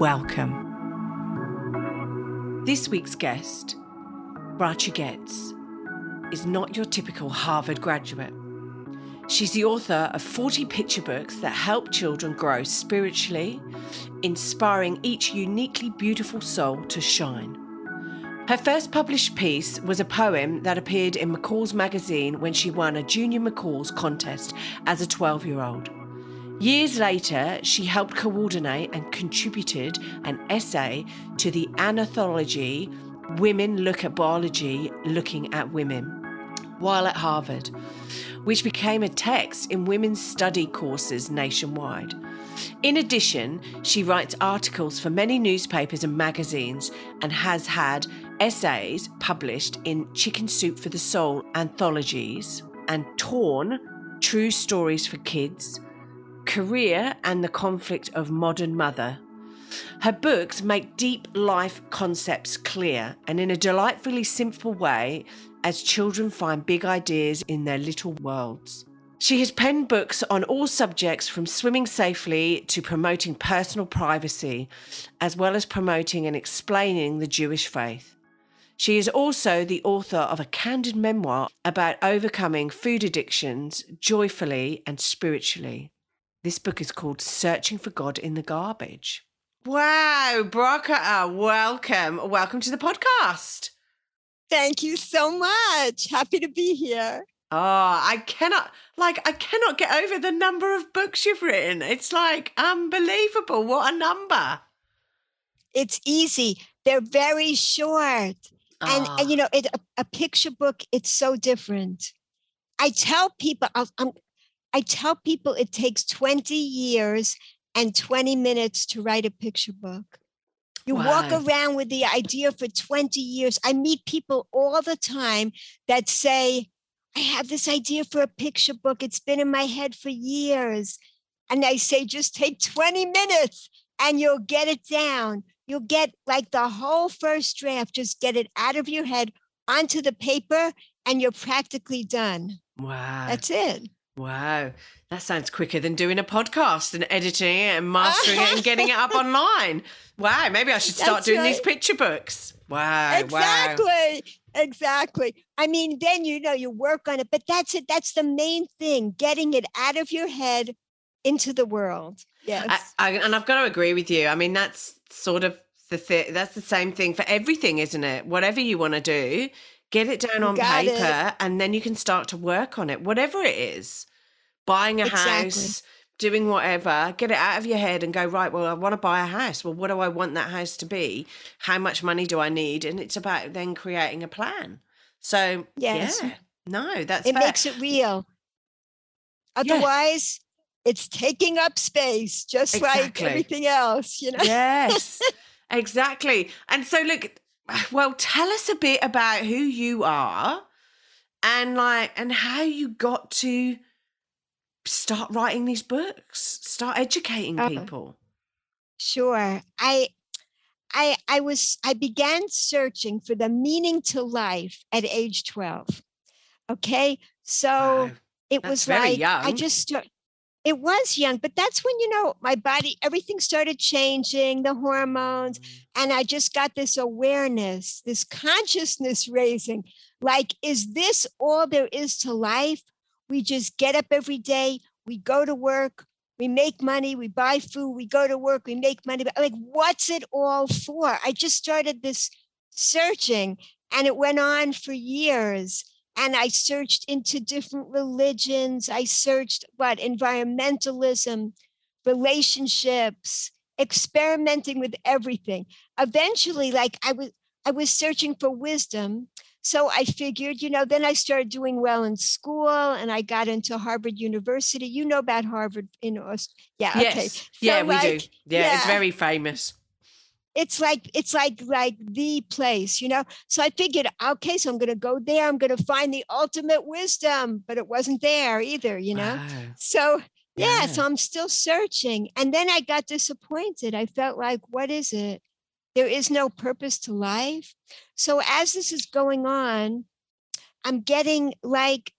Welcome. This week's guest Bracha Goetz is not your typical Harvard graduate. She's the author of 40 picture books that help children grow spiritually, inspiring each uniquely beautiful soul to shine. Her first published piece was a poem that appeared in McCall's magazine when she won a Junior McCall's contest as a 12 year old. Years later, she helped coordinate and contributed an essay to the anthology Women Look at Biology Looking at Women while at Harvard, which became a text in women's study courses nationwide. In addition, she writes articles for many newspapers and magazines and has had essays published in Chicken Soup for the Soul anthologies and Torn True Stories for Kids, Career and the Conflict of Modern Mother her books make deep life concepts clear and in a delightfully simple way as children find big ideas in their little worlds. She has penned books on all subjects from swimming safely to promoting personal privacy, as well as promoting and explaining the Jewish faith. She is also the author of a candid memoir about overcoming food addictions joyfully and spiritually. This book is called Searching for God in the Garbage. Wow, Bracha, welcome. Welcome to the podcast. Thank you so much. Happy to be here. Oh, I cannot like I cannot get over the number of books you've written. It's like unbelievable. What a number. It's easy. They're very short. And, and you ah. know, it, a, a, picture book, it's so different. I tell people, i I'm, I tell people it takes 20 years and 20 minutes to write a picture book. You wow. walk around with the idea for 20 years. I meet people all the time that say, I have this idea for a picture book. It's been in my head for years. And I say, just take 20 minutes and you'll get it down. You'll get like the whole first draft, just get it out of your head onto the paper, and you're practically done. Wow. That's it. Wow. That sounds quicker than doing a podcast and editing it and mastering it and getting it up online. Wow. Maybe I should start That's doing right. these picture books. Wow. Exactly. Wow. Exactly. I mean, then you know you work on it, but that's it. That's the main thing getting it out of your head into the world. Yes. I, I, and I've got to agree with you. I mean, that's sort of the thing. That's the same thing for everything, isn't it? Whatever you want to do, get it down on paper it. and then you can start to work on it, whatever it is buying a exactly. house, doing whatever, get it out of your head and go, right, well, I want to buy a house. Well, what do I want that house to be? How much money do I need? And it's about then creating a plan. So, yes. yeah, no, that's it fair. makes it real. Otherwise, yes. it's taking up space, just exactly. like everything else, you know? Yes, exactly. And so, look, well, tell us a bit about who you are and like, and how you got to start writing these books, start educating uh, people. Sure. I I I was I began searching for the meaning to life at age 12. Okay? So wow. it that's was like young. I just start it was young, but that's when, you know, my body, everything started changing, the hormones, mm. and I just got this awareness, this consciousness raising. Like, is this all there is to life? We just get up every day, we go to work, we make money, we buy food, we go to work, we make money. But like, what's it all for? I just started this searching and it went on for years. And I searched into different religions. I searched what environmentalism, relationships, experimenting with everything. Eventually, like I was, I was searching for wisdom. so I figured, you know, then I started doing well in school and I got into Harvard University. You know about Harvard in Aust- yeah, yes. okay. So yeah, we like, do. Yeah, yeah, it's very famous. It's like it's like like the place, you know. So I figured, okay, so I'm gonna go there. I'm gonna find the ultimate wisdom, but it wasn't there either, you know. Wow. So yeah, yeah, so I'm still searching. And then I got disappointed. I felt like, what is it? There is no purpose to life. So as this is going on, I'm getting like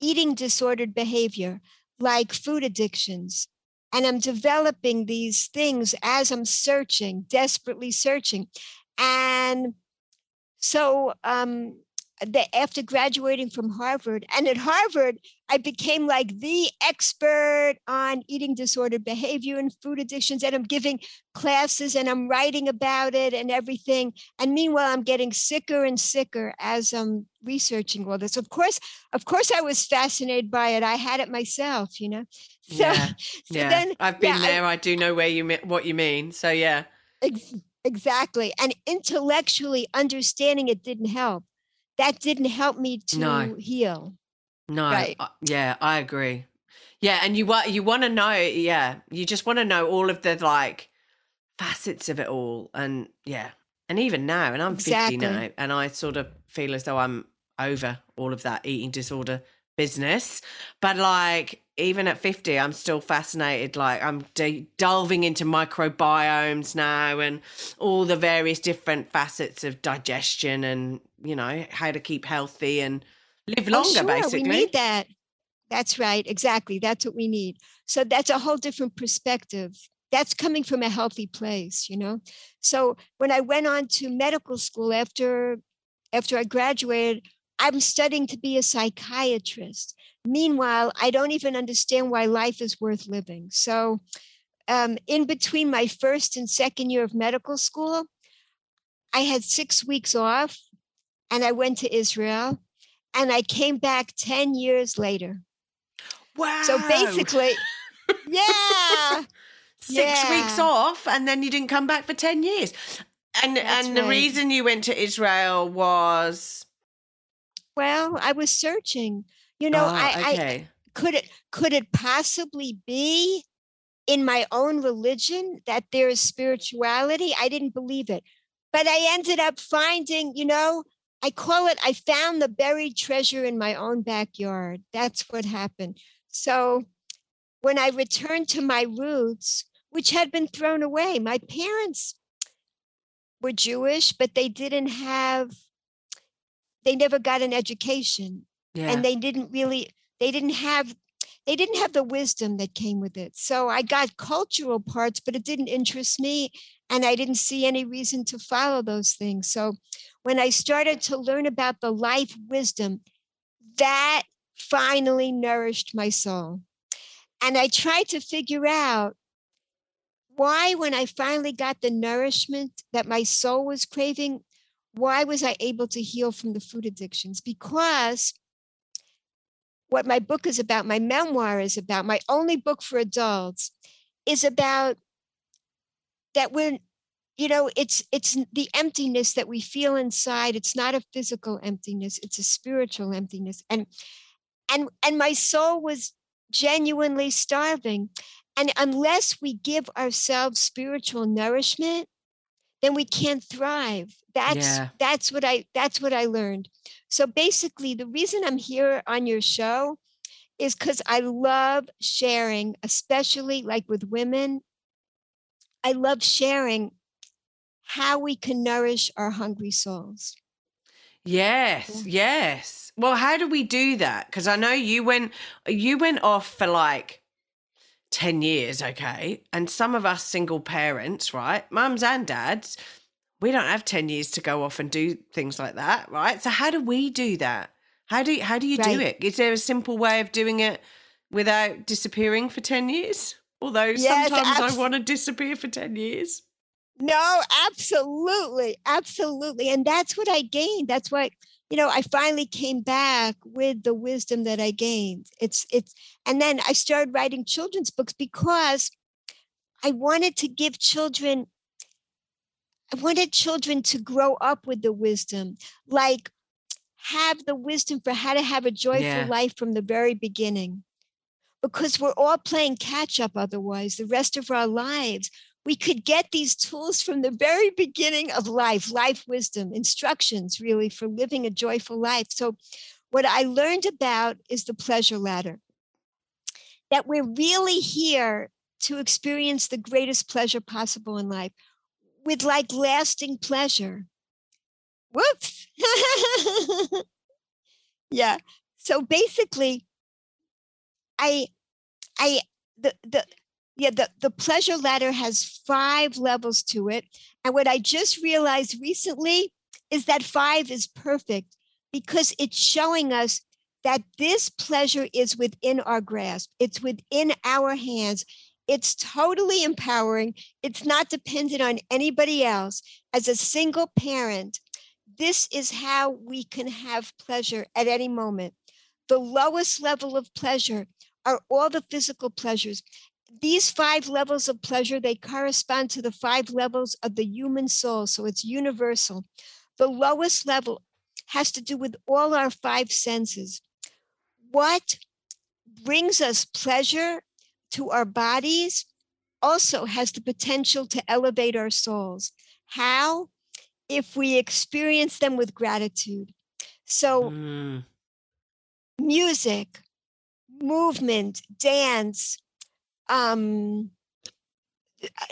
eating disordered behavior, like food addictions. And I'm developing these things as I'm searching, desperately searching. And so um, the, after graduating from Harvard. And at Harvard, I became like the expert on eating disordered behavior and food addictions. And I'm giving classes and I'm writing about it and everything. And meanwhile, I'm getting sicker and sicker as I'm researching all this. Of course, of course, I was fascinated by it. I had it myself, you know. So, yeah, so yeah. Then, I've been yeah, there. I, I, do know where you what you mean. So yeah. Ex- exactly. And intellectually understanding it didn't help that didn't help me to no. heal. No, right. yeah, I agree. Yeah, and you want you want to know, yeah, you just want to know all of the like facets of it all, and yeah, and even now, and I'm exactly. 50 now, and I sort of feel as though I'm over all of that eating disorder business, but like even at 50 i'm still fascinated like i'm de- delving into microbiomes now and all the various different facets of digestion and you know how to keep healthy and live oh, longer. Oh, sure. Basically, we need that. That's right. Exactly. That's what we need. So that's a whole different perspective. That's coming from a healthy place, you know. So when I went on to medical school after after I graduated, I'm studying to be a psychiatrist. Meanwhile, I don't even understand why life is worth living. So, um, in between my first and second year of medical school, I had six weeks off and I went to Israel and I came back 10 years later. Wow. So basically, yeah. Six yeah. weeks off and then you didn't come back for 10 years. And That's and right. the reason you went to Israel was well, I was searching. You know, oh, I, okay. I could it could it possibly be in my own religion that there is spirituality? I didn't believe it. But I ended up finding, you know, I call it, I found the buried treasure in my own backyard. That's what happened. So when I returned to my roots, which had been thrown away, my parents were Jewish, but they didn't have, they never got an education. Yeah. And they didn't really, they didn't have they didn't have the wisdom that came with it. So I got cultural parts, but it didn't interest me. And I didn't see any reason to follow those things. So when I started to learn about the life wisdom, that finally nourished my soul. And I tried to figure out why, when I finally got the nourishment that my soul was craving, why was I able to heal from the food addictions? Because what my book is about, my memoir is about, my only book for adults is about that when you know it's it's the emptiness that we feel inside. It's not a physical emptiness it's a spiritual emptiness. And and and my soul was genuinely starving. And unless we give ourselves spiritual nourishment then we can't thrive that's yeah. that's what i that's what i learned so basically the reason i'm here on your show is because i love sharing especially like with women i love sharing how we can nourish our hungry souls. Yes, yes. Well, how do we do that? Because I know you went you went off for like 10 years, okay? And some of us single parents, right? Mums and dads, we don't have 10 years to go off and do things like that, right? So how do we do that? How do you, how do you right. do it? Is there a simple way of doing it without disappearing for 10 years? Although yes, sometimes abs- I want to disappear for 10 years. No, absolutely. Absolutely. And that's what I gained. That's why, you know, I finally came back with the wisdom that I gained. It's, it's, and then I started writing children's books because I wanted to give children, I wanted children to grow up with the wisdom. Like have the wisdom for how to have a joyful yeah. life from the very beginning. Because we're all playing catch up otherwise, the rest of our lives. We could get these tools from the very beginning of life, life wisdom, instructions really for living a joyful life. So, what I learned about is the pleasure ladder that we're really here to experience the greatest pleasure possible in life with like lasting pleasure. Whoops. yeah. So basically, I, I, the, the, yeah, the, the pleasure ladder has five levels to it. And what I just realized recently is that five is perfect because it's showing us that this pleasure is within our grasp, it's within our hands. It's totally empowering. It's not dependent on anybody else. As a single parent, this is how we can have pleasure at any moment. The lowest level of pleasure are all the physical pleasures. These five levels of pleasure, they correspond to the five levels of the human soul. So it's universal. The lowest level has to do with all our five senses what brings us pleasure to our bodies also has the potential to elevate our souls. How? If we experience them with gratitude. So, mm. music, movement, dance, um,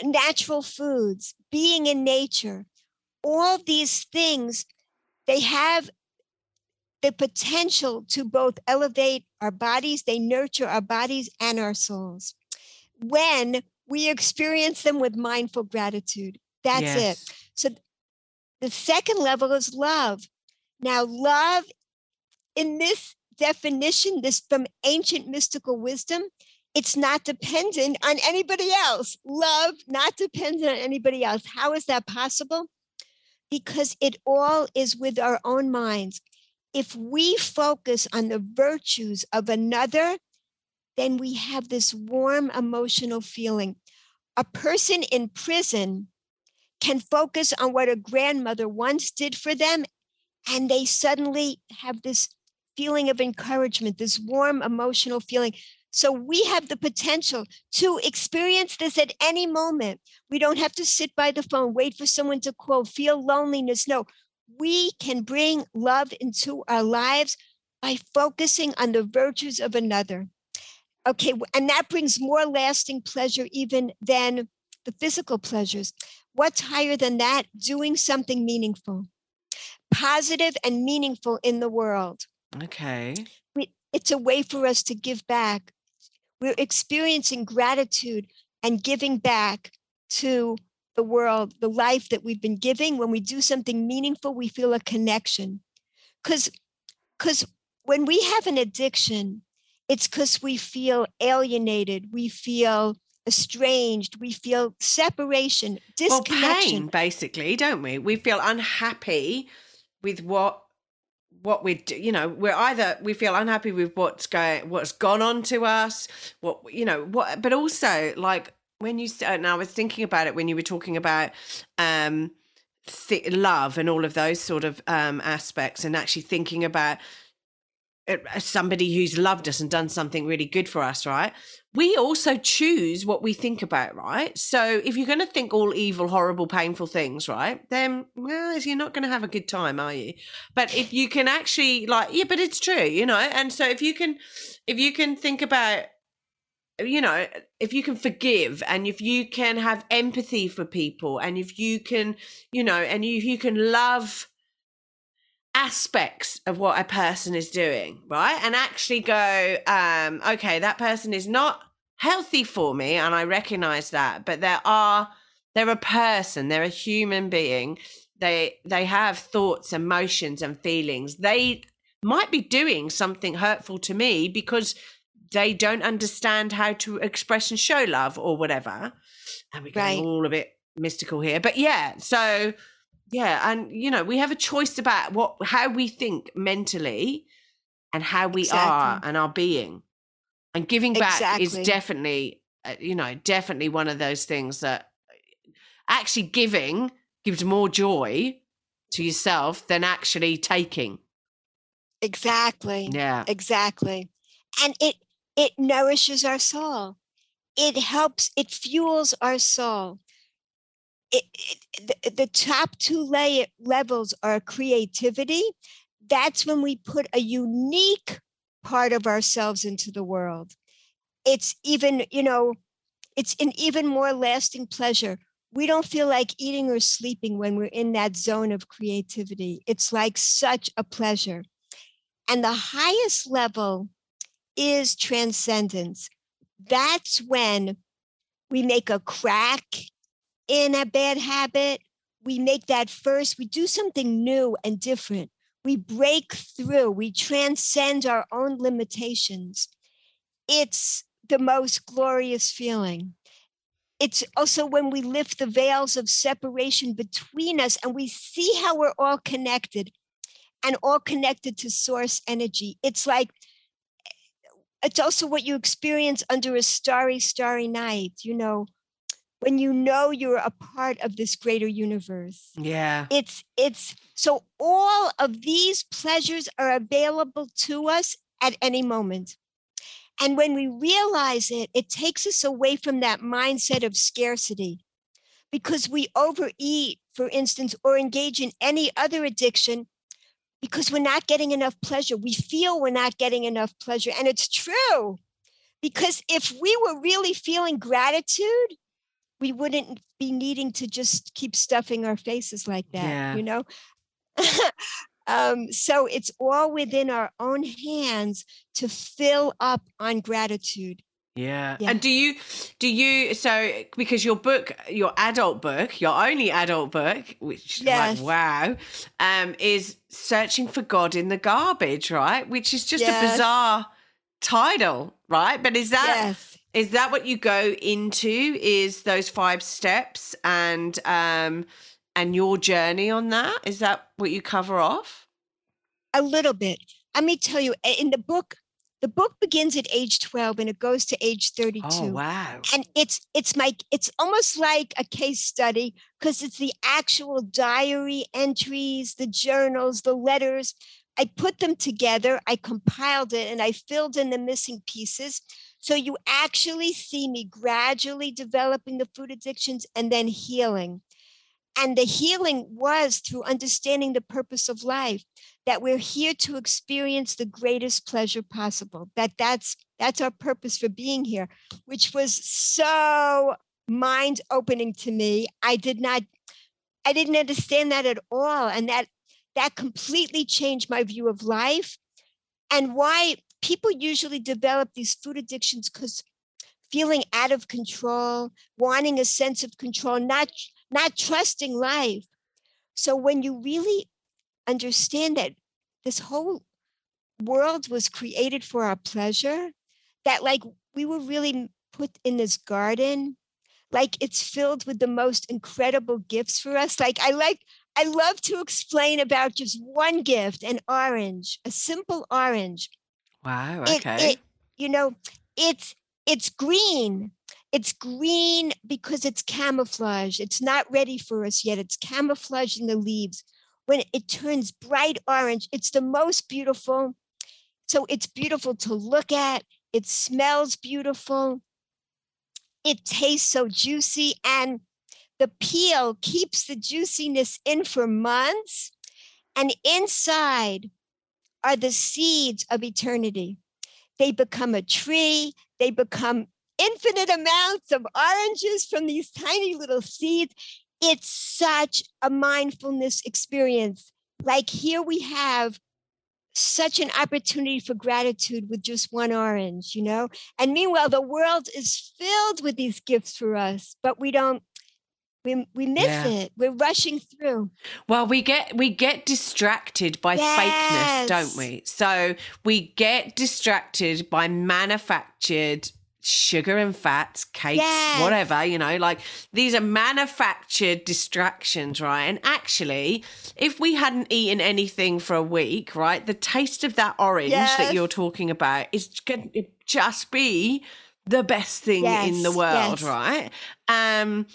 natural foods, being in nature, all these things, they have the potential to both elevate our bodies, they nurture our bodies and our souls. When we experience them with mindful gratitude, that's yes. it. So the second level is love. Now, love in this definition, this from ancient mystical wisdom, it's not dependent on anybody else. Love, not dependent on anybody else. How is that possible? Because it all is with our own minds if we focus on the virtues of another, then we have this warm emotional feeling. A person in prison can focus on what a grandmother once did for them, and they suddenly have this feeling of encouragement, this warm emotional feeling. So we have the potential to experience this at any moment. We don't have to sit by the phone, wait for someone to call, feel loneliness. No, we can bring love into our lives by focusing on the virtues of another. Okay, and that brings more lasting pleasure even than the physical pleasures. What's higher than that? Doing something meaningful, positive and meaningful in the world. Okay. We, it's a way for us to give back. We're experiencing gratitude and giving back to the world, the life that we've been giving. When we do something meaningful, we feel a connection. Because because when we have an addiction, it's because we feel alienated, we feel estranged, we feel separation, disconnection. Well, pain, basically, don't we? We feel unhappy with what what we do you know we're either we feel unhappy with what's going what's gone on to us what you know what but also like when you and I was thinking about it when you were talking about um th- love and all of those sort of um aspects and actually thinking about uh, somebody who's loved us and done something really good for us right we also choose what we think about right? So if you're going to think all evil horrible painful things right then well you're not going to have a good time are you? But if you can actually like yeah but it's true you know? And so if you can if you can think about you know, if you can forgive and if you can have empathy for people and if you can, you know, and you, you can love aspects of what a person is doing, right? And actually go, um, okay, that person is not healthy for me and I recognize that, but there are they're a person, they're a human being. They they have thoughts, emotions and feelings. They might be doing something hurtful to me because they don't understand how to express and show love or whatever. And we're getting right. all a bit mystical here. But yeah, so yeah, and you know, we have a choice about what how we think mentally and how we exactly. are and our being. And giving back exactly. is definitely uh, you know, definitely one of those things that actually giving gives more joy to yourself than actually taking. Exactly. Yeah. Exactly. And it it nourishes our soul. It helps, it fuels our soul. It, it, the, the top two levels are creativity. That's when we put a unique part of ourselves into the world. It's even, you know, it's an even more lasting pleasure. We don't feel like eating or sleeping when we're in that zone of creativity. It's like such a pleasure. And the highest level is transcendence. That's when we make a crack in a bad habit. We make that first, we do something new and different. We break through, we transcend our own limitations. It's the most glorious feeling. It's also when we lift the veils of separation between us and we see how we're all connected and all connected to source energy. It's like, it's also what you experience under a starry, starry night, you know, when you know you're a part of this greater universe. Yeah. It's, it's, so all of these pleasures are available to us at any moment. And when we realize it, it takes us away from that mindset of scarcity because we overeat, for instance, or engage in any other addiction because we're not getting enough pleasure. We feel we're not getting enough pleasure. And it's true because if we were really feeling gratitude, we wouldn't be needing to just keep stuffing our faces like that, yeah. you know? um, so it's all within our own hands to fill up on gratitude. Yeah. yeah. And do you do you so because your book, your adult book, your only adult book, which yes. like wow, um, is searching for God in the garbage, right? Which is just yes. a bizarre title, right? But is that yes. Is that what you go into? Is those five steps and um and your journey on that? Is that what you cover off? A little bit. Let me tell you, in the book, the book begins at age 12 and it goes to age 32 oh, wow and it's it's my it's almost like a case study because it's the actual diary entries the journals the letters i put them together i compiled it and i filled in the missing pieces so you actually see me gradually developing the food addictions and then healing. And the healing was through understanding the purpose of life that we're here to experience the greatest pleasure possible that that's that's our purpose for being here which was so mind opening to me. I did not i didn't understand that at all and that that completely changed my view of life. And why people usually develop these food addictions because feeling out of control wanting a sense of control not not trusting life so when you really understand that this whole world was created for our pleasure, that like we were really put in this garden, like it's filled with the most incredible gifts for us. Like I like, I love to explain about just one gift, an orange, a simple orange. Wow. Okay. It, it, you know, it's it's green. It's green because it's camouflage. It's not ready for us yet. It's camouflage in the leaves when it turns bright orange, it's the most beautiful. So it's beautiful to look at. It smells beautiful. It tastes so juicy. And the peel keeps the juiciness in for months. And inside are the seeds of eternity. They become a tree, they become infinite amounts of oranges from these tiny little seeds it's such a mindfulness experience. Like here we have such an opportunity for gratitude with just one orange, you know? And meanwhile, the world is filled with these gifts for us, but we don't we, we miss yeah. it. We're rushing through. Well, we get we get distracted by yes. fakeness, don't we? So we get distracted by manufactured sugar and fats, cakes, yes. whatever, you know, like these are manufactured distractions, right? And actually, if we hadn't eaten anything for a week, right, the taste of that orange yes. that you're talking about is going to just be the best thing in the world, right? Um,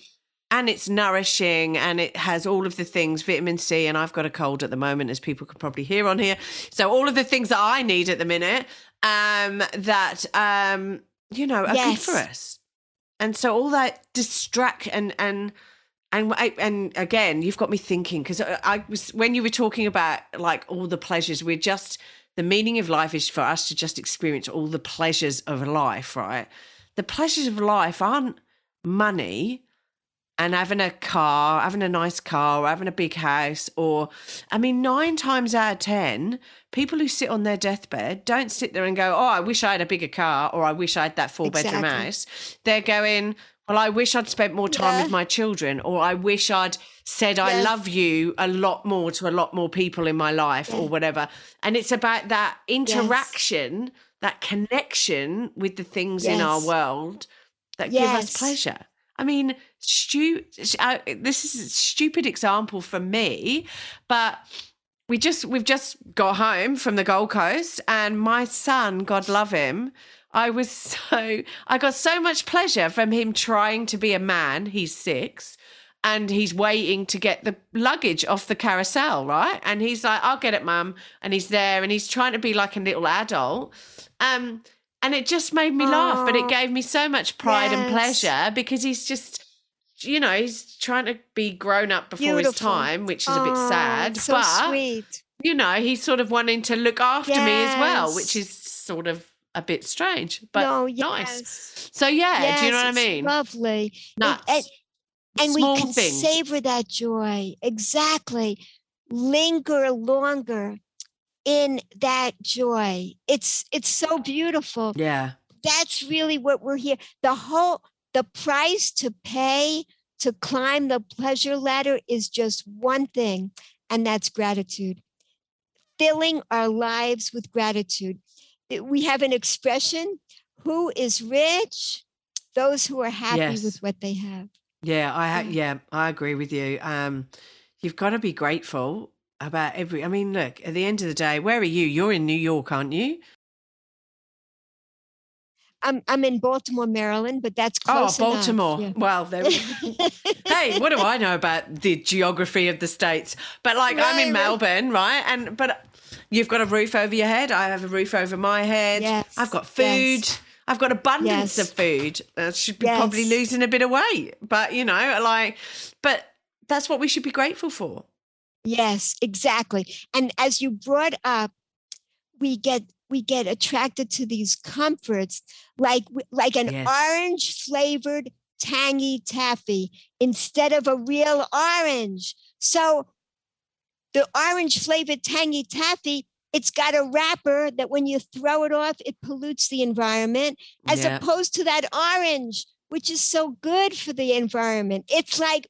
and it's nourishing and it has all of the things vitamin c and i've got a cold at the moment as people can probably hear on here. So all of the things that i need at the minute um that um you know are yes. good for us. And so all that distract and and and and again you've got me thinking because I was when you were talking about like all the pleasures we're just the meaning of life is for us to just experience all the pleasures of life right? The pleasures of life aren't money and having a car, having a nice car, or having a big house, or I mean, nine times out of 10, people who sit on their deathbed don't sit there and go, Oh, I wish I had a bigger car, or I wish I had that four bedroom exactly. house. They're going, Well, I wish I'd spent more time yeah. with my children, or I wish I'd said yes. I love you a lot more to a lot more people in my life, yeah. or whatever. And it's about that interaction, yes. that connection with the things yes. in our world that give us pleasure. I mean, stu- I, this is a stupid example for me, but we just we've just got home from the Gold Coast, and my son, God love him, I was so I got so much pleasure from him trying to be a man. He's six. And he's waiting to get the luggage off the carousel, right? And he's like, "I'll get it, mum." And he's there, and he's trying to be like a little adult. Um, and it just made me Aww. laugh but it gave me so much pride yes. and pleasure because he's just you know he's trying to be grown up before Beautiful. his time which is Aww, a bit sad so but sweet. you know he's sort of wanting to look after yes. me as well which is sort of a bit strange but no, yes. nice so yeah do you know what i mean lovely Nuts. and, and we can things. savor that joy exactly linger longer in that joy. It's it's so beautiful. Yeah. That's really what we're here. The whole the price to pay to climb the pleasure ladder is just one thing, and that's gratitude. Filling our lives with gratitude. We have an expression who is rich? Those who are happy yes. with what they have. Yeah, I yeah, I agree with you. Um, you've got to be grateful about every. I mean, look, at the end of the day, where are you? You're in New York, aren't you? I'm I'm in Baltimore, Maryland, but that's oh, close. Oh, Baltimore. Yeah. Well, hey, what do I know about the geography of the states? But like, right, I'm in right. Melbourne, right? And but you've got a roof over your head. I have a roof over my head. Yes. I've got food. Yes. I've got abundance yes. of food. I should be probably losing a bit of weight, but you know, like, but that's what we should be grateful for. Yes, exactly. And as you brought up, we get we get attracted to these comforts like like an yes. orange flavored tangy taffy instead of a real orange. So the orange flavored tangy taffy it's got a wrapper that when you throw it off it pollutes the environment as yeah. opposed to that orange which is so good for the environment. It's like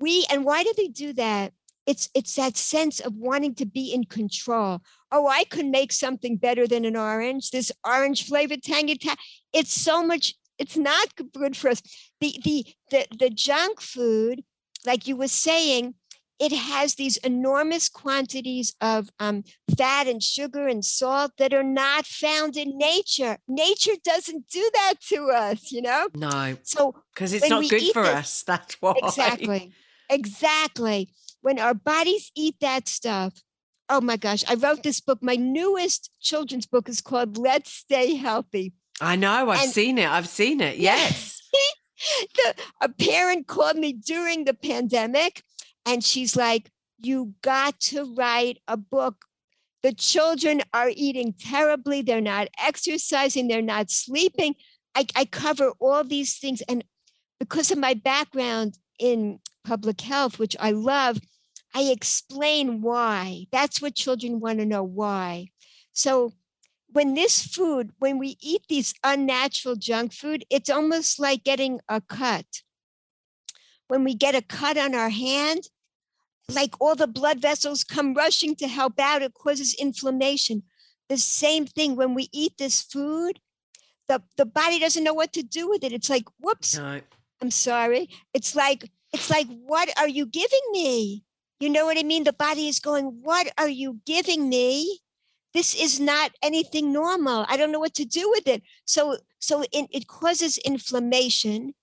we and why do they do that? it's it's that sense of wanting to be in control oh i could make something better than an orange this orange flavored tangy ta- it's so much it's not good for us the the the, the junk food like you were saying it has these enormous quantities of um, fat and sugar and salt that are not found in nature. Nature doesn't do that to us, you know? No. So because it's not good for us. That's why. Exactly. Exactly when our bodies eat that stuff, oh my gosh, I wrote this book. My newest children's book is called Let's Stay Healthy. I know, I've and, seen it. I've seen it. Yes. the, a parent called me during the pandemic and she's like, You got to write a book. The children are eating terribly. They're not exercising. They're not sleeping. I, I cover all these things. And because of my background in public health, which I love, I explain why. That's what children want to know why. So when this food, when we eat these unnatural junk food, it's almost like getting a cut. When we get a cut on our hand, like all the blood vessels come rushing to help out, it causes inflammation. The same thing when we eat this food, the, the body doesn't know what to do with it. It's like, whoops, no. I'm sorry. It's like, it's like, what are you giving me? You know what I mean? The body is going, What are you giving me? This is not anything normal. I don't know what to do with it. So, so it, it causes inflammation.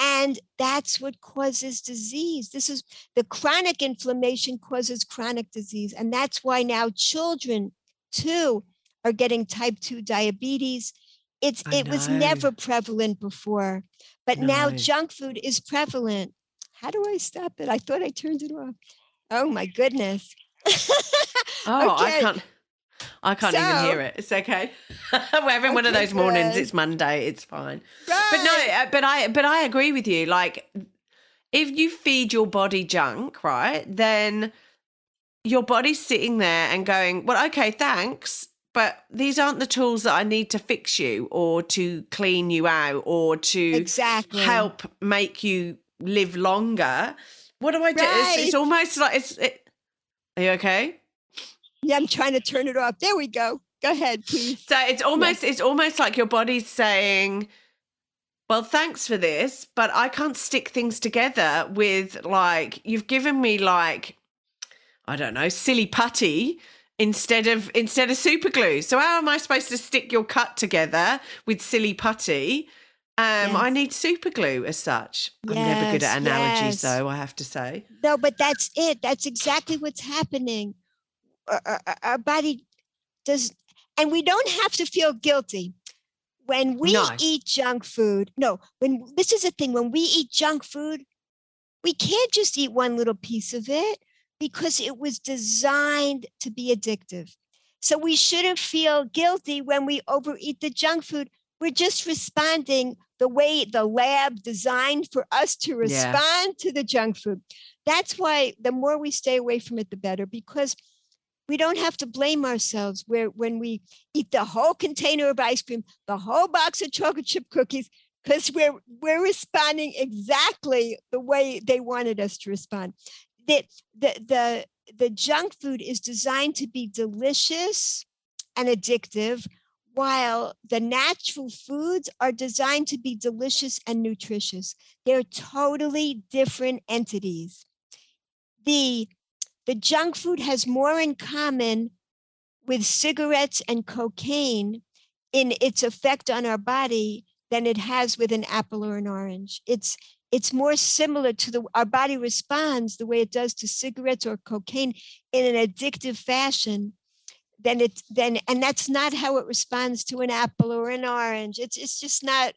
And that's what causes disease. This is the chronic inflammation causes chronic disease. And that's why now children too are getting type 2 diabetes. It's I it was never prevalent before, but now No. junk food is prevalent. How do I stop it? I thought I turned it off. Oh my goodness. Oh, I can't. I can't even hear it. It's okay. We're having one of those mornings. good. It's Monday. It's fine. But no, uh, but I but I agree with you. Like if you feed your body junk, right, then your body's sitting there and going, "Well, okay, thanks, but these aren't the tools that I need to fix you or to clean you out or to exactly. help make you live longer." What do I do? It's, it's almost like it's. It, are you okay? Yeah, I'm trying to turn it off. There we go. Go ahead, please. So it's almost it's almost like your body's saying, "Well, thanks for this, but I can't stick things together with like you've given me like I don't know, silly putty instead of instead of super glue. So how am I supposed to stick your cut together with silly putty? Um, I need super glue as such. I'm never good at analogies yes. though, I have to say. No, but that's it. That's exactly what's happening. Our, our- our body does, and we don't have to feel guilty when we No. eat junk food. No, when this is a thing, when we eat junk food, we can't just eat one little piece of it because it was designed to be addictive. So we shouldn't feel guilty when we overeat the junk food. We're just responding the way the lab designed for us to respond to the junk food. That's why the more we stay away from it, the better, because we don't have to blame ourselves where when we eat the whole container of ice cream, the whole box of chocolate chip cookies, because we're we're responding exactly the way they wanted us to respond. The the the the junk food is designed to be delicious and addictive, while the natural foods are designed to be delicious and nutritious. They're totally different entities. The the junk food has more in common with cigarettes and cocaine in its effect on our body than it has with an apple or an orange. It's it's more similar to the our body responds the way it does to cigarettes or cocaine in an addictive fashion than it then and that's not how it responds to an apple or an orange. It's it's just not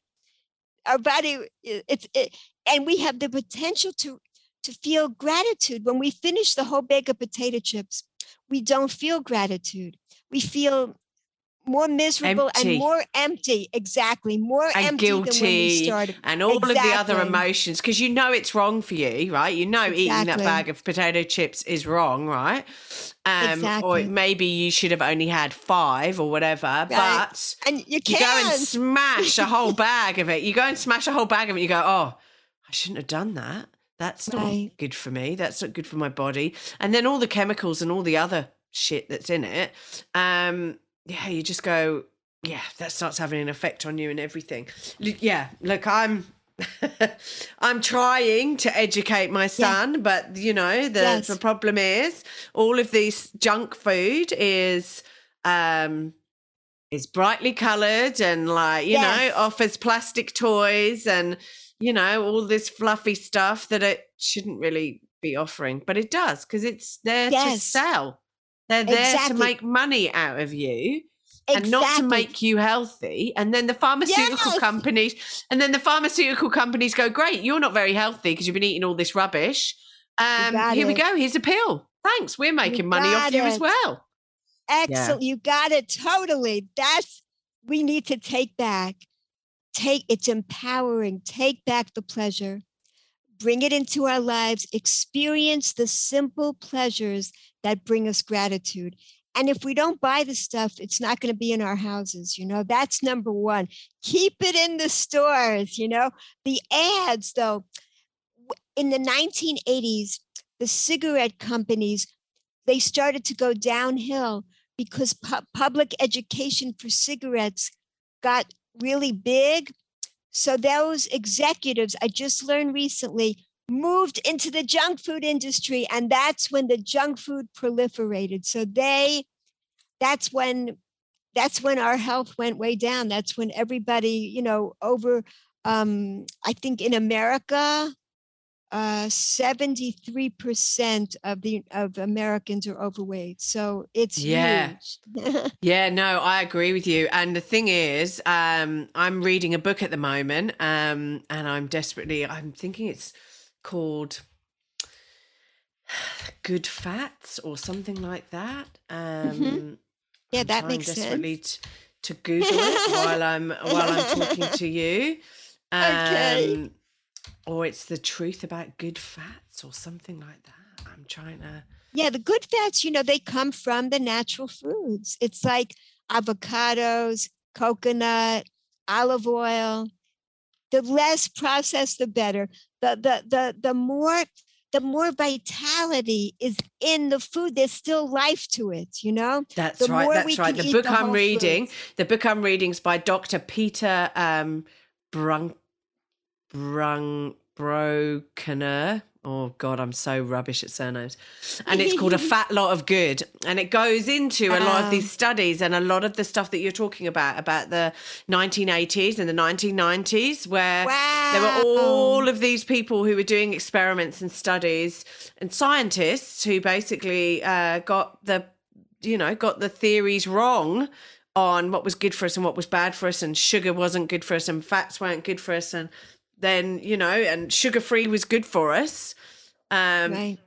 our body it's it, and we have the potential to to feel gratitude when we finish the whole bag of potato chips we don't feel gratitude we feel more miserable Empty. and more empty exactly more And empty than when we guilty started and all of the other emotions because you know it's wrong for you, right? You know eating that bag of potato chips is wrong, right? Um, Exactly. Or maybe you should have only had five or whatever, but and you you go and smash a whole bag of it. You go and smash a whole bag of it. You go, oh, I shouldn't have done that. That's not Right. good for me. That's not good for my body. And then all the chemicals and all the other shit that's in it. Um, yeah, you just go, yeah, that starts having an effect on you and everything. Yeah, look, I'm. I'm trying to educate my son, but you know the, Yes. the problem is all of this junk food is um is brightly colored and like you Yes. know offers plastic toys and you know all this fluffy stuff that it shouldn't really be offering but it does because it's there to sell they're there to make money out of you and not to make you healthy and then the pharmaceutical Yes. companies and then the pharmaceutical companies go great you're not very healthy because you've been eating all this rubbish um here we go here's a pill thanks we're making money off got you as well Excellent. You got it totally. That's we need to take back. Take it's empowering. Take back the pleasure. Bring it into our lives. Experience the simple pleasures that bring us gratitude. And if we don't buy the stuff, it's not going to be in our houses. You know, that's number one. Keep it in the stores. You know, the ads, though, in the 1980s, the cigarette companies they started to go downhill because pu- public education for cigarettes got really big. So those executives, I just learned recently, moved into the junk food industry, and that's when the junk food proliferated. So they, that's when, that's when our health went way down. That's when everybody, you know, over um, I think in America, uh, 73% of the of Americans are overweight. So it's yeah. huge. yeah, no, I agree with you. And the thing is, um, I'm reading a book at the moment, um, and I'm desperately I'm thinking it's called Good Fats or something like that. Um mm-hmm. Yeah, I'm that makes desperately sense. to, to Google it while I'm while I'm talking to you. Okay. Um, or it's the truth about good fats or something like that. I'm trying to. Yeah, the good fats, you know, they come from the natural foods. It's like avocados, coconut, olive oil. The less processed, the better. The the the the more the more vitality is in the food. There's still life to it, you know? That's The right. more That's right. The book the I'm reading, foods. the book I'm reading is by Dr. Peter um, Brunk, Brung, Brokener. Oh God, I'm so rubbish at surnames. And it's called A Fat Lot of Good. And it goes into a lot of these studies and a lot of the stuff that you're talking about, about the 1980s and the 1990s, where there were all of these people who were doing experiments and studies and scientists who basically uh, got the, you know, got the theories wrong on what was good for us and what was bad for us and sugar wasn't good for us and fats weren't good for us and then you know and sugar free was good for us. Um right.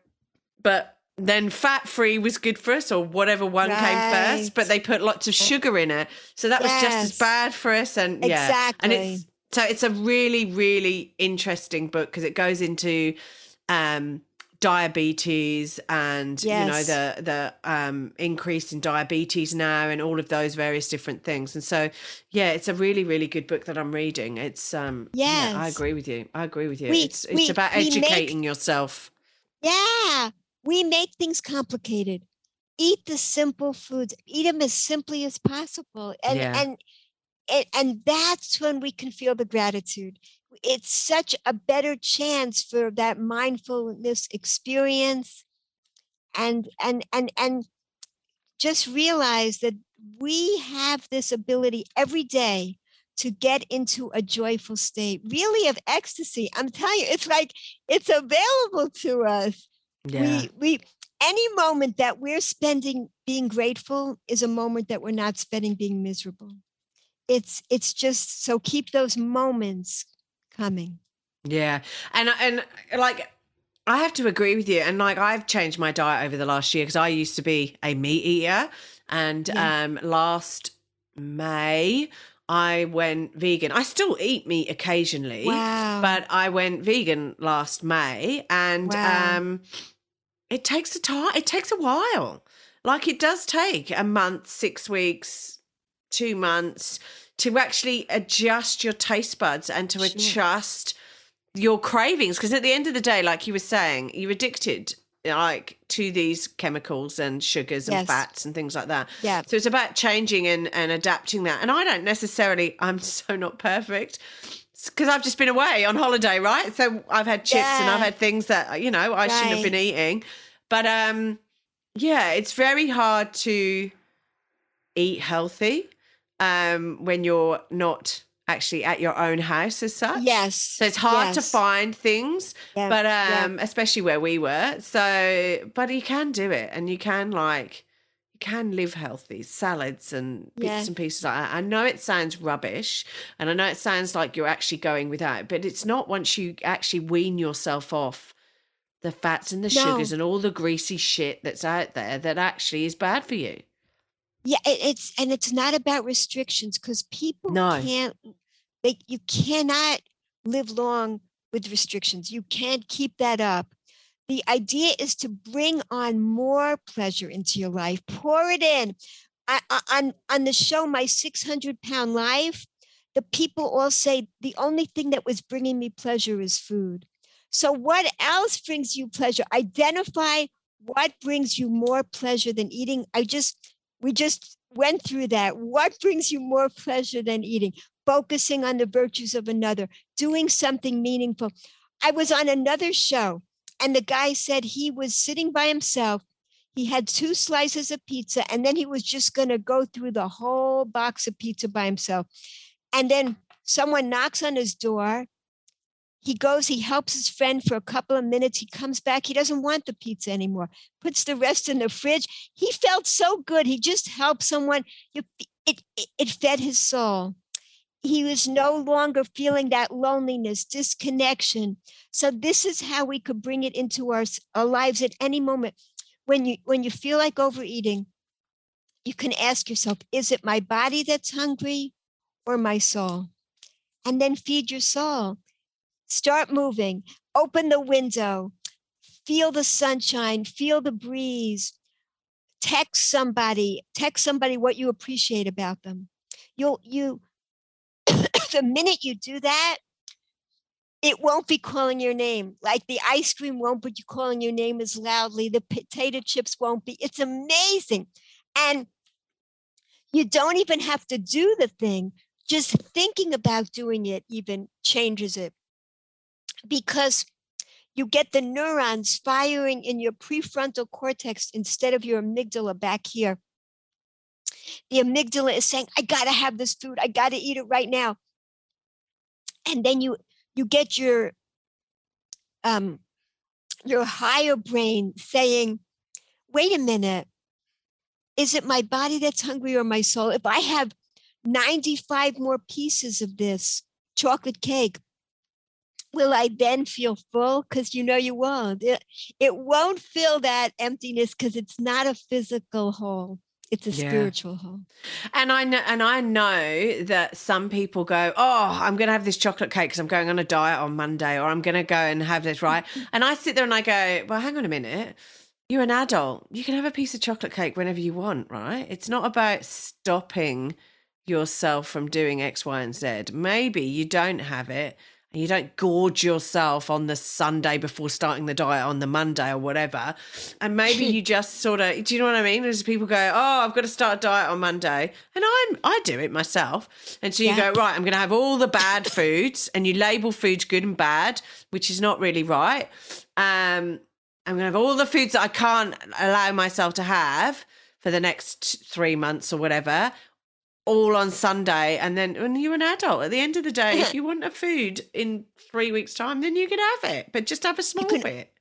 but then fat free was good for us or whatever one came first but they put lots of sugar in it. So that was just as bad for us and yeah. And it's so it's a really really interesting book because it goes into um diabetes and you know the the um increase in diabetes now and all of those various different things and so yeah it's a really really good book that i'm reading it's um yeah i agree with you i agree with you We- it's it's we- about we make- educating yourself Yeah, we make things complicated. Eat the simple foods. Eat them as simply as possible, and Yeah. and and and that's when we can feel the gratitude. It's such a better chance for that mindfulness experience, and and and and just realize that we have this ability every day to get into a joyful state, really of ecstasy. I'm telling you, it's like it's available to us. yeah We we any moment that we're spending being grateful is a moment that we're not spending being miserable. It's it's just so keep those moments coming. Yeah, and and like I have to agree with you. And like I've changed my diet over the last year because I used to be a meat eater, and Yeah. um last May I went vegan. I still eat meat occasionally, Wow. but I went vegan last May, and Wow. um it takes a time. It takes a while. Like it does take a month, six weeks, two months to actually adjust your taste buds and to Sure. adjust your cravings. Because at the end of the day, like you were saying, you're addicted like to these chemicals and sugars and Yes. fats and things like that. yeah. So it's about changing and, and adapting that. And I don't necessarily, I'm so not perfect because I've just been away on holiday, right? So I've had chips and I've had things that, you know, I shouldn't have been eating. But um, yeah, it's very hard to eat healthy um, when you're not actually at your own house as such. Yes. So it's hard to find things, Yeah, but yeah. um, especially where we were. So, but you can do it, and you can like, you can live healthy, salads and bits Yeah. and pieces like that. I know it sounds rubbish, and I know it sounds like you're actually going without, but it's not. Once you actually wean yourself off the fats and the sugars and all the greasy shit that's out there, that actually is bad for you. Yeah, it, it's and it's not about restrictions because people No. can't they you cannot live long with restrictions. You can't keep that up. The idea is to bring on more pleasure into your life. Pour it in. I, I, on on the show, my 600 pound life, the people all say the only thing that was bringing me pleasure is food. So what else brings you pleasure? Identify what brings you more pleasure than eating. I just we just went through that. What brings you more pleasure than eating? Focusing on the virtues of another, doing something meaningful. I was on another show, and the guy said he was sitting by himself. He had two slices of pizza, and then he was just going to go through the whole box of pizza by himself. And then someone knocks on his door. He goes, he helps his friend for a couple of minutes. He comes back. He doesn't want the pizza anymore, puts the rest in the fridge. He felt so good. He just helped someone. It, it, it fed his soul. He was no longer feeling that loneliness, disconnection. So this is how we could bring it into our, our lives at any moment. When you when you feel like overeating, you can ask yourself, is it my body that's hungry or my soul? And then feed your soul. Start moving, open the window, feel the sunshine, feel the breeze. Text somebody, text somebody what you appreciate about them. You'll you the minute you do that, it won't be calling your name. Like the ice cream won't be calling your name as loudly. The potato chips won't be. It's amazing. And you don't even have to do the thing. Just thinking about doing it even changes it because you get the neurons firing in your prefrontal cortex instead of your amygdala back here. The amygdala is saying, I got to have this food. I got to eat it right now. And then you you get your um your higher brain saying, wait a minute, is it my body that's hungry or my soul? If I have 95 more pieces of this chocolate cake, will I then feel full? Because you know you won't. It, it won't fill that emptiness because it's not a physical hole. It's a yeah. spiritual hole. And I know, and I know that some people go, "Oh, I'm going to have this chocolate cake because I'm going on a diet on Monday, or I'm going to go and have this right." and I sit there and I go, "Well, hang on a minute. You're an adult. You can have a piece of chocolate cake whenever you want, right? It's not about stopping yourself from doing X, Y, and Z. Maybe you don't have it and you don't gorge yourself on the Sunday before starting the diet on the Monday or whatever. And maybe you just sort of, do you know what I mean? As people go, oh, I've got to start a diet on Monday, and I'm I do it myself. And so you yeah. go right, I'm going to have all the bad foods, and you label foods good and bad, which is not really right. Um, I'm going to have all the foods that I can't allow myself to have for the next three months or whatever all on Sunday, and then when you're an adult, at the end of the day, if you want a food in three weeks' time, then you can have it, but just have a small you bit.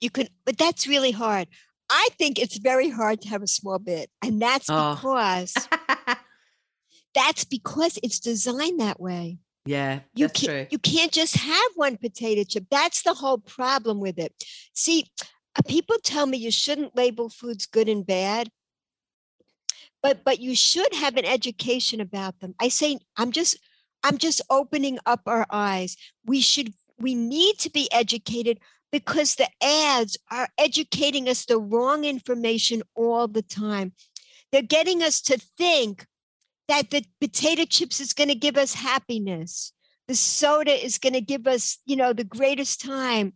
You can, but that's really hard. I think it's very hard to have a small bit, and that's oh. because that's because it's designed that way. Yeah, you can't, true. You can't just have one potato chip. That's the whole problem with it. See, uh, people tell me you shouldn't label foods good and bad but but you should have an education about them. I say i'm just i'm just opening up our eyes. We should we need to be educated because the ads are educating us the wrong information all the time. They're getting us to think that the potato chips is going to give us happiness. The soda is going to give us you know the greatest time.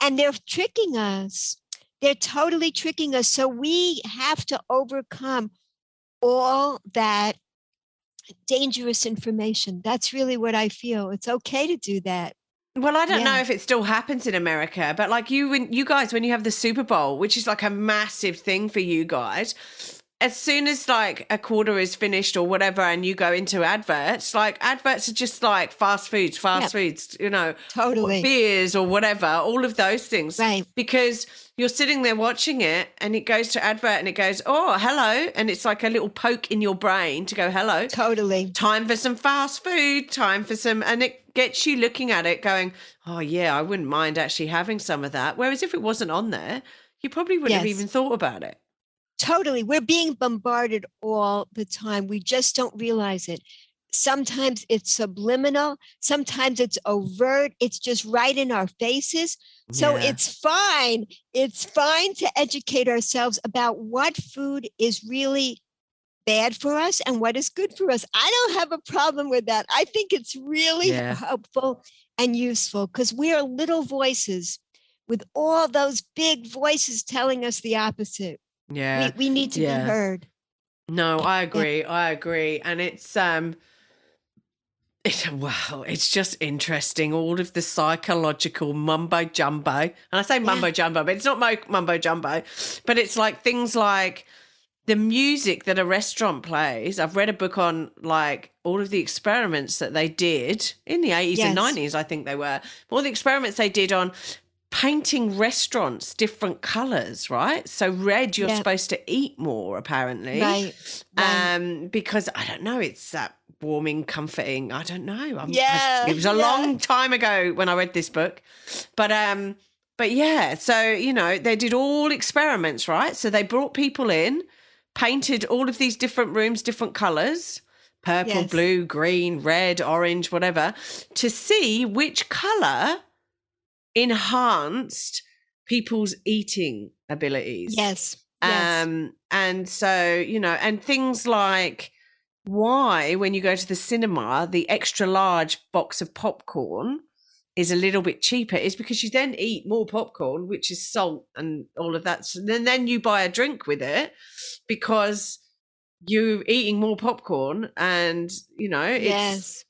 And they're tricking us. They're totally tricking us. So we have to overcome all that dangerous information. That's really what I feel. It's okay to do that. Well, I don't yeah. know if it still happens in America, but like you, when you guys, when you have the Super Bowl, which is like a massive thing for you guys, as soon as like a quarter is finished or whatever and you go into adverts like adverts are just like fast foods fast foods you know totally beers or whatever all of those things right because you're sitting there watching it and it goes to advert and it goes oh hello and it's like a little poke in your brain to go hello totally time for some fast food time for some and it gets you looking at it going oh yeah i wouldn't mind actually having some of that whereas if it wasn't on there you probably wouldn't yes. have even thought about it Totally. We're being bombarded all the time. We just don't realize it. Sometimes it's subliminal, sometimes it's overt, it's just right in our faces. So yeah. it's fine. It's fine to educate ourselves about what food is really bad for us and what is good for us. I don't have a problem with that. I think it's really yeah. helpful and useful because we are little voices with all those big voices telling us the opposite. Yeah. We, we need to yeah. be heard. No, I agree. I agree. And it's um it, wow, it's just interesting. All of the psychological mumbo jumbo, and I say mumbo yeah. jumbo, but it's not mumbo jumbo. But it's like things like the music that a restaurant plays. I've read a book on like all of the experiments that they did in the 80s yes. and 90s, I think they were. All the experiments they did on painting restaurants different colors, right? So red, you're supposed to eat more, apparently. Right. right. Um, because I don't know, it's that warming, comforting. I don't know. I'm, yeah. I, it was a yeah. long time ago when I read this book. But um, but yeah, so you know, they did all experiments, right? So they brought people in, painted all of these different rooms different colors purple, yes. blue, green, red, orange, whatever, to see which color enhanced people's eating abilities. Yes. Um, yes. and so, you know, and things like why, when you go to the cinema, the extra large box of popcorn is a little bit cheaper is because you then eat more popcorn, which is salt and all of that. So then, then you buy a drink with it because you're eating more popcorn and, you know, yes.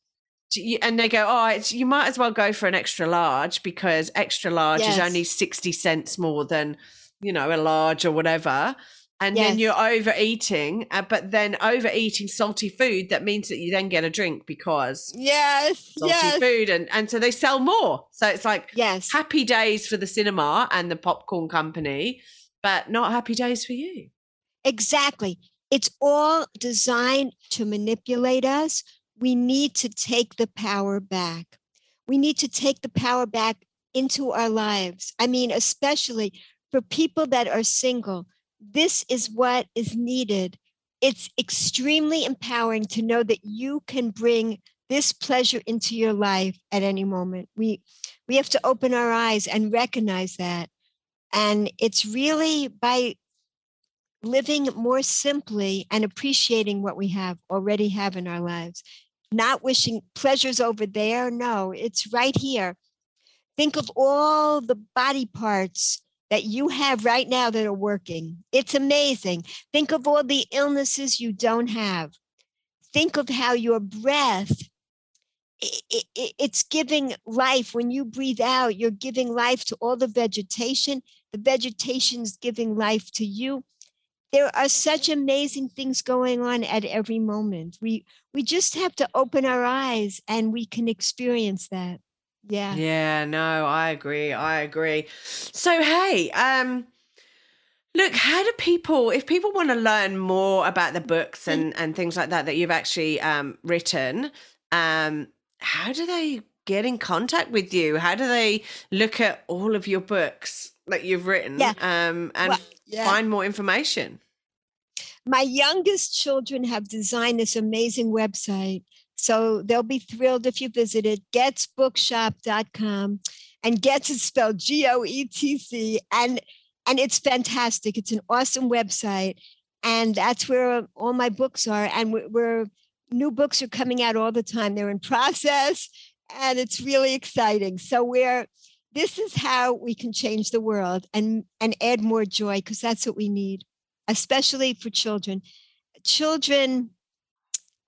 and they go, oh, it's you might as well go for an extra large because extra large yes. is only 60 cents more than, you know, a large or whatever and yes. then you're overeating uh, but then overeating salty food that means that you then get a drink because yes salty yes. food and and so they sell more. So it's like yes. happy days for the cinema and the popcorn company but not happy days for you. Exactly. It's all designed to manipulate us. We need to take the power back. We need to take the power back into our lives. I mean especially for people that are single this is what is needed. It's extremely empowering to know that you can bring this pleasure into your life at any moment. We we have to open our eyes and recognize that. And it's really by living more simply and appreciating what we have already have in our lives. Not wishing pleasures over there. No, it's right here. Think of all the body parts that you have right now that are working. It's amazing. Think of all the illnesses you don't have. Think of how your breath it, it, it's giving life when you breathe out you're giving life to all the vegetation the vegetation is giving life to you there are such amazing things going on at every moment we we just have to open our eyes and we can experience that yeah. Yeah, no, I agree. I agree. So hey, um look, how do people if people want to learn more about the books mm. and and things like that that you've actually um written, um how do they get in contact with you? How do they look at all of your books that you've written yeah. um and well, yeah. find more information? My youngest children have designed this amazing website so they'll be thrilled if you visit it, goetzbookshop.com. And Goetz is spelled G O E T Z. And and it's fantastic. It's an awesome website. And that's where all my books are. And we're new books are coming out all the time. They're in process and it's really exciting. So we're this is how we can change the world and and add more joy because that's what we need, especially for children. Children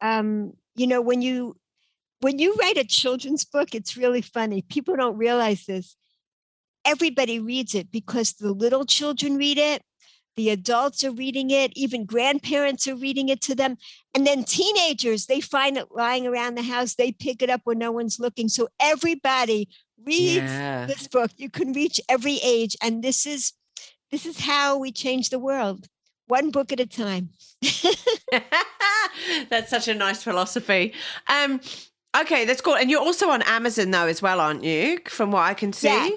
um, you know when you when you write a children's book it's really funny people don't realize this. Everybody reads it because the little children read it the adults are reading it even grandparents are reading it to them and then teenagers they find it lying around the house they pick it up when no one's looking. So everybody reads yeah. this book. You can reach every age and this is this is how we change the world one book at a time that's such a nice philosophy. Um, okay, that's cool. And you're also on Amazon though as well, aren't you? From what I can see. Yeah.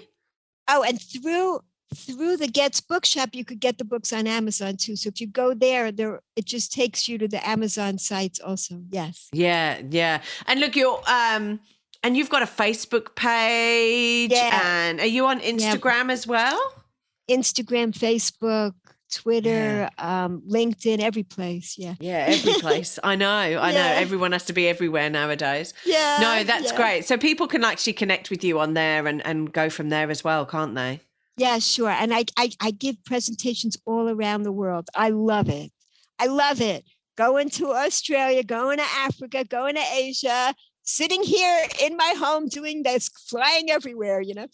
Oh, and through through the Goetz Bookshop, you could get the books on Amazon too. So if you go there, there it just takes you to the Amazon sites also. Yes. Yeah, yeah. And look, you're um and you've got a Facebook page. Yeah. And are you on Instagram yeah. as well? Instagram, Facebook, Twitter, yeah. um, LinkedIn, every place. Yeah. Yeah, every place. I know. I yeah. know. Everyone has to be everywhere nowadays. Yeah. No, that's yeah. great. So people can actually connect with you on there and, and go from there as well, can't they? Yeah, sure. And I, I, I give presentations all around the world. I love it. I love it. Going to Australia, going to Africa, going to Asia, sitting here in my home doing this, flying everywhere, you know.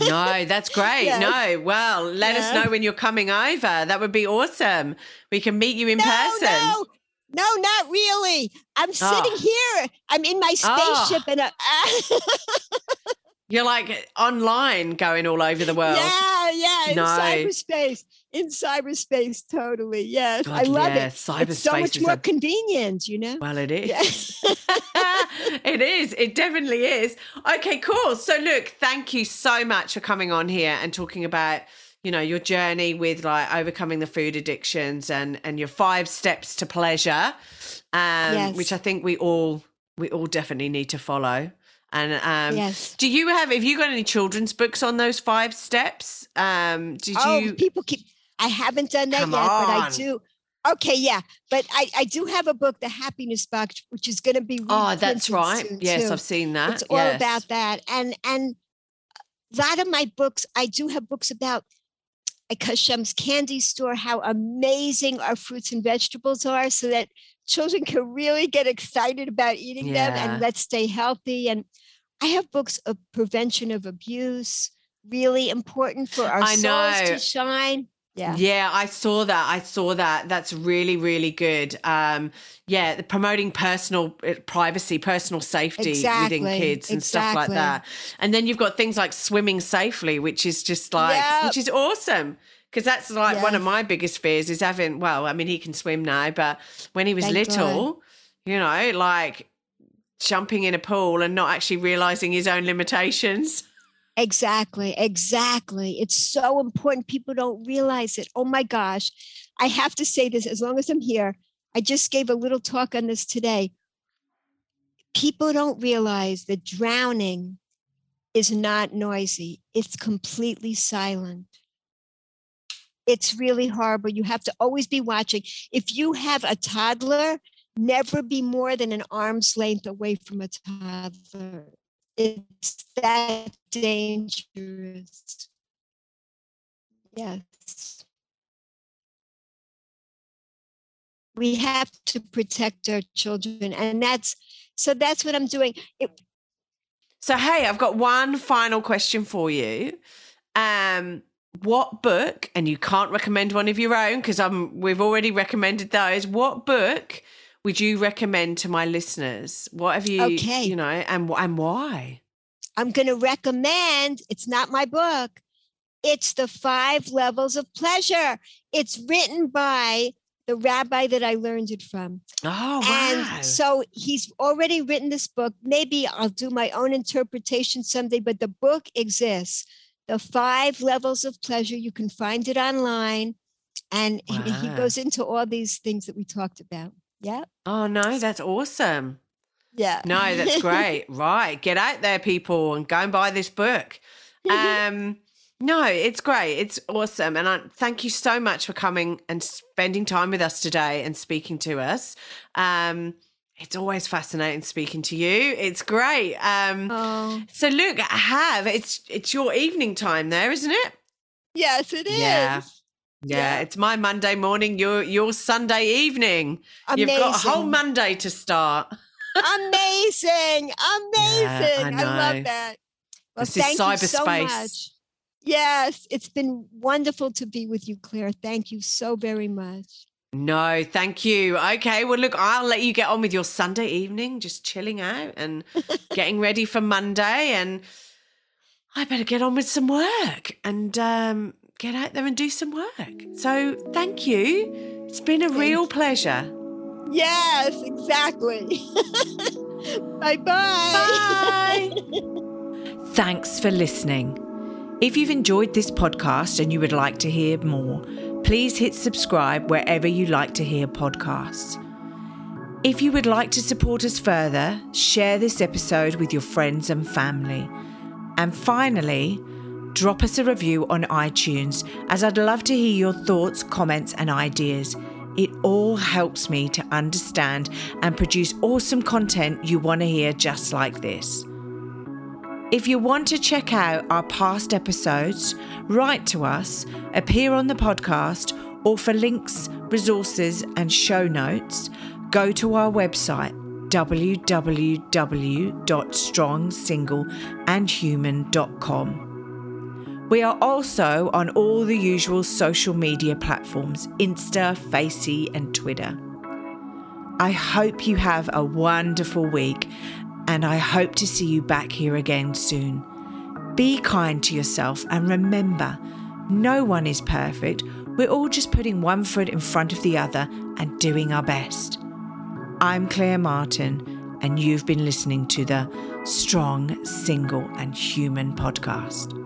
no, that's great. Yes. No, well, let yeah. us know when you're coming over. That would be awesome. We can meet you in no, person. No. No, not really. I'm ah. sitting oh. here. I'm in my spaceship oh. and a, You're like online going all over the world. Yeah, yeah, in no. cyberspace. In cyberspace, totally. Yes. God, I love yeah. it. Cyberspace it's so much more a... convenient, you know? Well, it is. Yes. it is. It definitely is. Okay, cool. So look, thank you so much for coming on here and talking about you know your journey with like overcoming the food addictions and and your five steps to pleasure um yes. which i think we all we all definitely need to follow and um, yes. do you have have you got any children's books on those five steps? Um, did oh, you people keep I haven't done that Come yet, on. but I do. Okay, yeah, but I, I do have a book, The Happiness Box, which is going to be oh, that's right. Yes, too. I've seen that. It's all yes. about that, and and a lot of my books, I do have books about uh, Hashem's candy store, how amazing our fruits and vegetables are, so that children can really get excited about eating yeah. them and let's stay healthy. And I have books of prevention of abuse, really important for our I souls know. to shine. Yeah. Yeah, I saw that. I saw that. That's really, really good. Um, yeah, promoting personal uh, privacy, personal safety exactly. within kids and exactly. stuff like that. And then you've got things like swimming safely, which is just like, yep. which is awesome because that's like yes. one of my biggest fears is having well i mean he can swim now but when he was Thank little God. you know like jumping in a pool and not actually realizing his own limitations exactly exactly it's so important people don't realize it oh my gosh i have to say this as long as i'm here i just gave a little talk on this today people don't realize that drowning is not noisy it's completely silent it's really horrible. You have to always be watching. If you have a toddler, never be more than an arm's length away from a toddler. It's that dangerous. Yes. We have to protect our children. And that's so that's what I'm doing. It, so hey, I've got one final question for you. Um, what book, and you can't recommend one of your own because I'm we've already recommended those. What book would you recommend to my listeners? What have you, okay. you know, and and why? I'm going to recommend. It's not my book. It's the Five Levels of Pleasure. It's written by the rabbi that I learned it from. Oh, wow. And so he's already written this book. Maybe I'll do my own interpretation someday, but the book exists the five levels of pleasure. You can find it online. And wow. he goes into all these things that we talked about. Yeah. Oh, no, that's awesome. Yeah. No, that's great. right. Get out there, people, and go and buy this book. Um, no, it's great. It's awesome. And I thank you so much for coming and spending time with us today and speaking to us. Um, it's always fascinating speaking to you. It's great. Um, oh. So look, have it's it's your evening time there, isn't it? Yes, it is. Yeah. Yeah, yeah. it's my Monday morning. Your your Sunday evening. Amazing. You've got a whole Monday to start. Amazing, amazing! Yeah, I, I, love that. Well, this thank you so much. Yes, it's been wonderful to be with you, Claire. Thank you so very much. No, thank you. Okay, well, look, I'll let you get on with your Sunday evening, just chilling out and getting ready for Monday. And I better get on with some work and um, get out there and do some work. So, thank you. It's been a real pleasure. Yes, exactly. bye bye. Bye. Thanks for listening. If you've enjoyed this podcast and you would like to hear more, please hit subscribe wherever you like to hear podcasts. If you would like to support us further, share this episode with your friends and family. And finally, drop us a review on iTunes as I'd love to hear your thoughts, comments, and ideas. It all helps me to understand and produce awesome content you want to hear just like this. If you want to check out our past episodes, write to us, appear on the podcast, or for links, resources, and show notes, go to our website www.strongsingleandhuman.com. We are also on all the usual social media platforms Insta, Facey, and Twitter. I hope you have a wonderful week and I hope to see you back here again soon. Be kind to yourself and remember, no one is perfect. We're all just putting one foot in front of the other and doing our best. I'm Claire Martin, and you've been listening to the Strong, Single, and Human podcast.